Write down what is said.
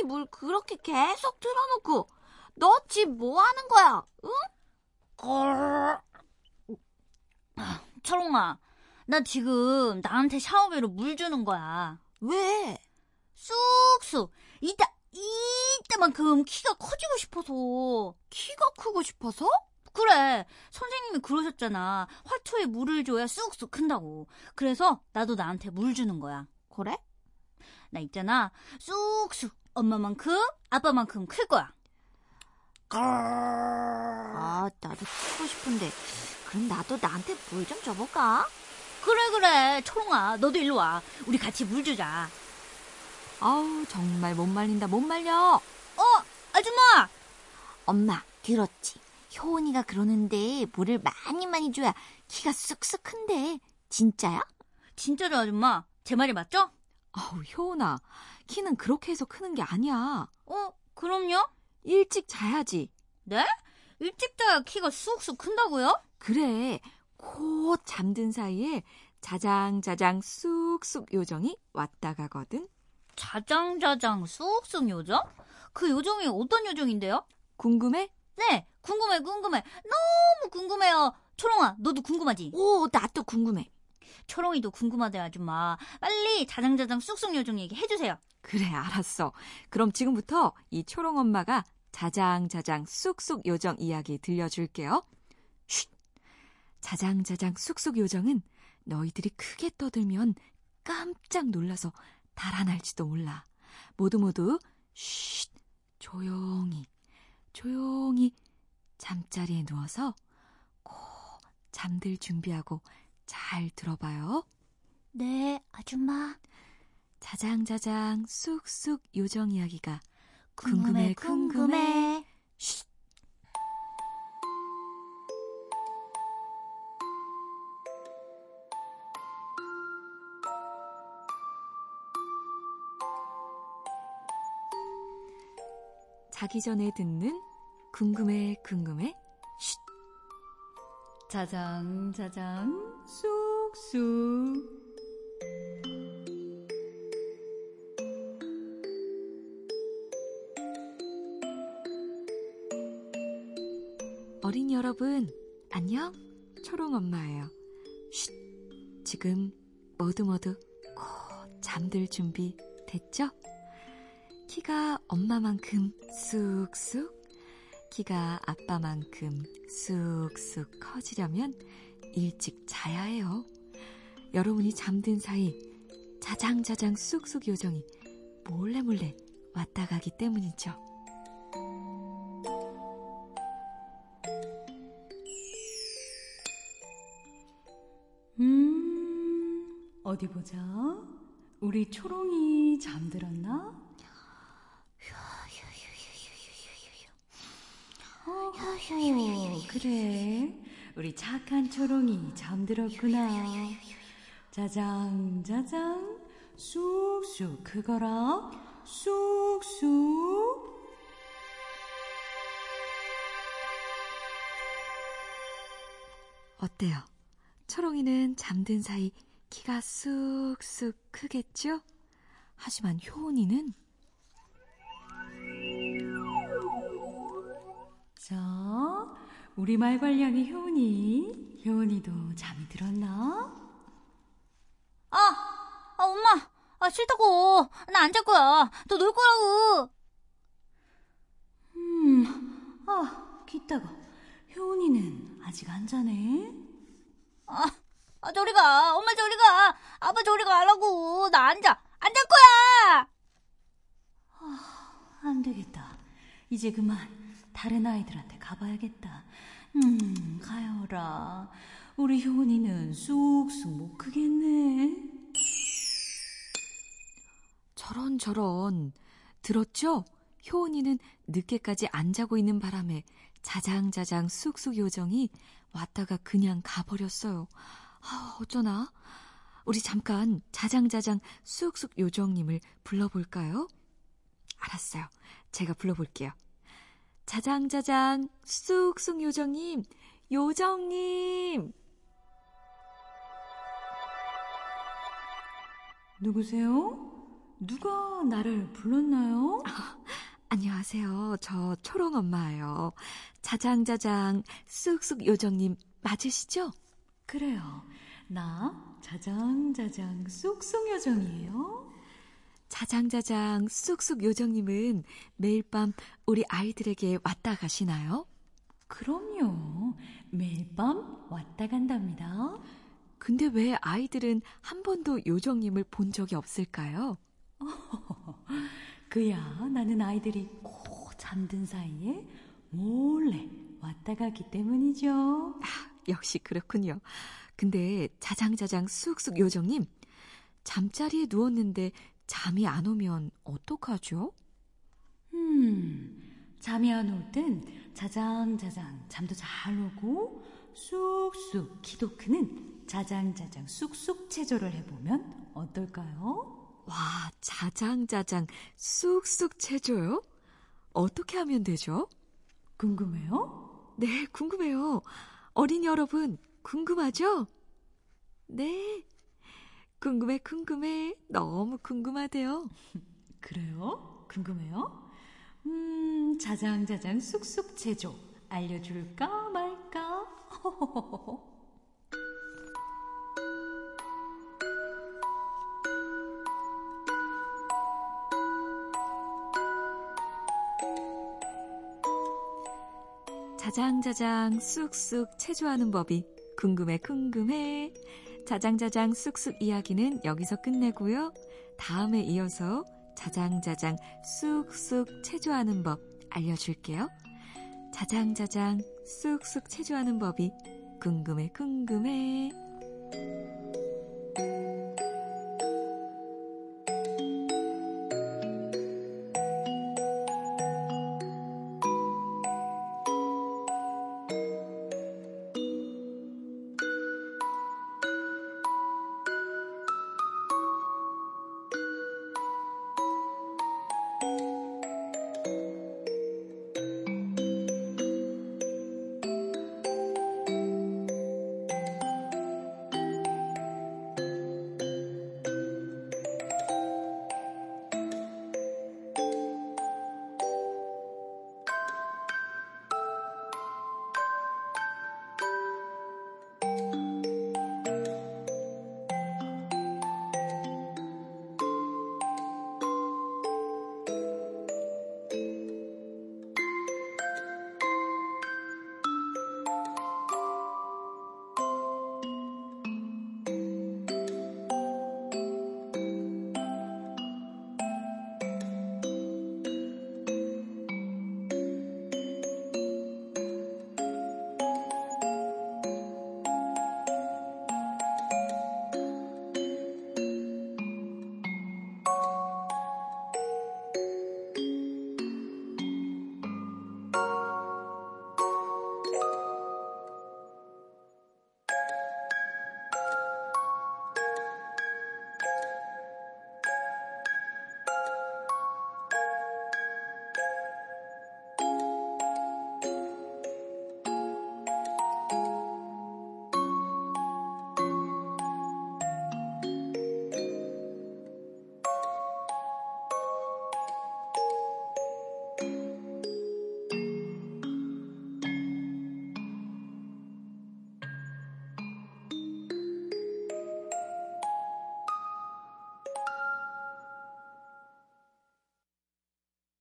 샤워기 물 그렇게 계속 틀어놓고, 너집뭐 하는 거야? 응? 걸. 초롱아, 나 지금 나한테 샤워기로 물 주는 거야. 왜? 쑥쑥. 이따, 이때만큼 키가 커지고 싶어서. 키가 크고 싶어서? 그래. 선생님이 그러셨잖아. 화초에 물을 줘야 쑥쑥 큰다고. 그래서 나도 나한테 물 주는 거야. 그래? 나 있잖아. 쑥쑥. 엄마만큼, 아빠만큼 클 거야. 걸. 아, 나도 키고 싶은데. 그럼 나도 나한테 물 좀 줘볼까? 그래, 그래. 초롱아, 너도 일로 와. 우리 같이 물 주자. 아우, 정말 못 말린다, 못 말려. 어, 아줌마! 엄마, 들었지? 효은이가 그러는데 물을 많이 많이 줘야 키가 쑥쑥 큰데. 진짜야? 진짜로 아줌마. 제 말이 맞죠? 아우, 효은아. 키는 그렇게 해서 크는 게 아니야. 어, 그럼요? 일찍 자야지. 네? 일찍 자야 키가 쑥쑥 큰다고요? 그래. 곧 잠든 사이에 자장자장 쑥쑥 요정이 왔다 가거든. 자장자장 쑥쑥 요정? 그 요정이 어떤 요정인데요? 궁금해? 네, 궁금해, 궁금해. 너무 궁금해요. 초롱아, 너도 궁금하지? 오, 나도 궁금해. 초롱이도 궁금하대, 아줌마. 빨리 자장자장 쑥쑥 요정 얘기 해주세요. 그래, 알았어. 그럼 지금부터 이 초롱 엄마가 자장자장 쑥쑥 요정 이야기 들려줄게요. 쉿! 자장자장 쑥쑥 요정은 너희들이 크게 떠들면 깜짝 놀라서 달아날지도 몰라. 모두 모두 쉿! 조용히, 조용히 잠자리에 누워서 꼭 잠들 준비하고 잘 들어봐요. 네, 아줌마. 자장자장 쑥쑥 요정 이야기가 궁금해 궁금해. 쉿. 자기 전에 듣는 궁금해 궁금해 쉿. 자장 자장 쑥쑥. 어린이 여러분, 안녕? 초롱 엄마예요. 쉿. 지금 모두 모두 곧 잠들 준비 됐죠? 키가 엄마만큼 쑥쑥, 키가 아빠만큼 쑥쑥 커지려면 일찍 자야 해요. 여러분이 잠든 사이 자장자장 쑥쑥 요정이 몰래 몰래 왔다 가기 때문이죠. 음, 어디 보자. 우리 초롱이 잠들었나? 어허, 그래. 우리 착한 초롱이 잠들었구나. 짜장, 짜장, 쑥쑥 크거라. 쑥쑥. 어때요? 초롱이는 잠든 사이 키가 쑥쑥 크겠죠? 하지만 효은이는 자, 우리 말괄량이 효은이. 효은이도 잠이 들었나? 아, 아, 엄마. 아, 싫다고. 나 안 잘 거야. 너 놀 거라고. 음, 아, 기다가 효은이는 아직 안 자네. 아, 아, 저리 가. 엄마 저리 가. 아빠 저리 가라고. 나 안 자. 안 잘 거야. 안 되겠다. 이제 그만 다른 아이들한테 가봐야겠다. 음, 가요라. 우리 효은이는 쑥쑥 못 크겠네. 저런 저런 들었죠? 효은이는 늦게까지 안 자고 있는 바람에 자장자장 쑥쑥 요정이 왔다가 그냥 가버렸어요. 아, 어쩌나? 우리 잠깐 자장자장 쑥쑥 요정님을 불러볼까요? 알았어요. 제가 불러볼게요. 자장자장 쑥쑥 요정님, 요정님. 누구세요? 누가 나를 불렀나요? 안녕하세요. 저 초롱 엄마예요. 자장자장 쑥쑥 요정님 맞으시죠? 그래요. 나 자장자장 쑥쑥 요정이에요. 자장자장 쑥쑥 요정님은 매일 밤 우리 아이들에게 왔다 가시나요? 그럼요. 매일 밤 왔다 간답니다. 근데 왜 아이들은 한 번도 요정님을 본 적이 없을까요? 그야 나는 아이들이 꼭 잠든 사이에 몰래 왔다 가기 때문이죠. 역시 그렇군요. 근데 자장자장 쑥쑥 요정님, 잠자리에 누웠는데 잠이 안 오면 어떡하죠? 음, 잠이 안 올 땐 자장자장 잠도 잘 오고 쑥쑥 키도 크는 자장자장 쑥쑥 체조를 해보면 어떨까요? 와, 자장자장 쑥쑥 체조요? 어떻게 하면 되죠? 궁금해요? 네, 궁금해요. 어린이 여러분, 궁금하죠? 네. 궁금해, 궁금해. 너무 궁금하대요. 그래요? 궁금해요? 음, 자장자장 쑥쑥 체조 알려줄까 말까? 자장자장 쑥쑥 체조하는 법이 궁금해, 궁금해. 자장자장 쑥쑥 이야기는 여기서 끝내고요. 다음에 이어서 자장자장 쑥쑥 체조하는 법 알려줄게요. 자장자장 쑥쑥 체조하는 법이 궁금해 궁금해.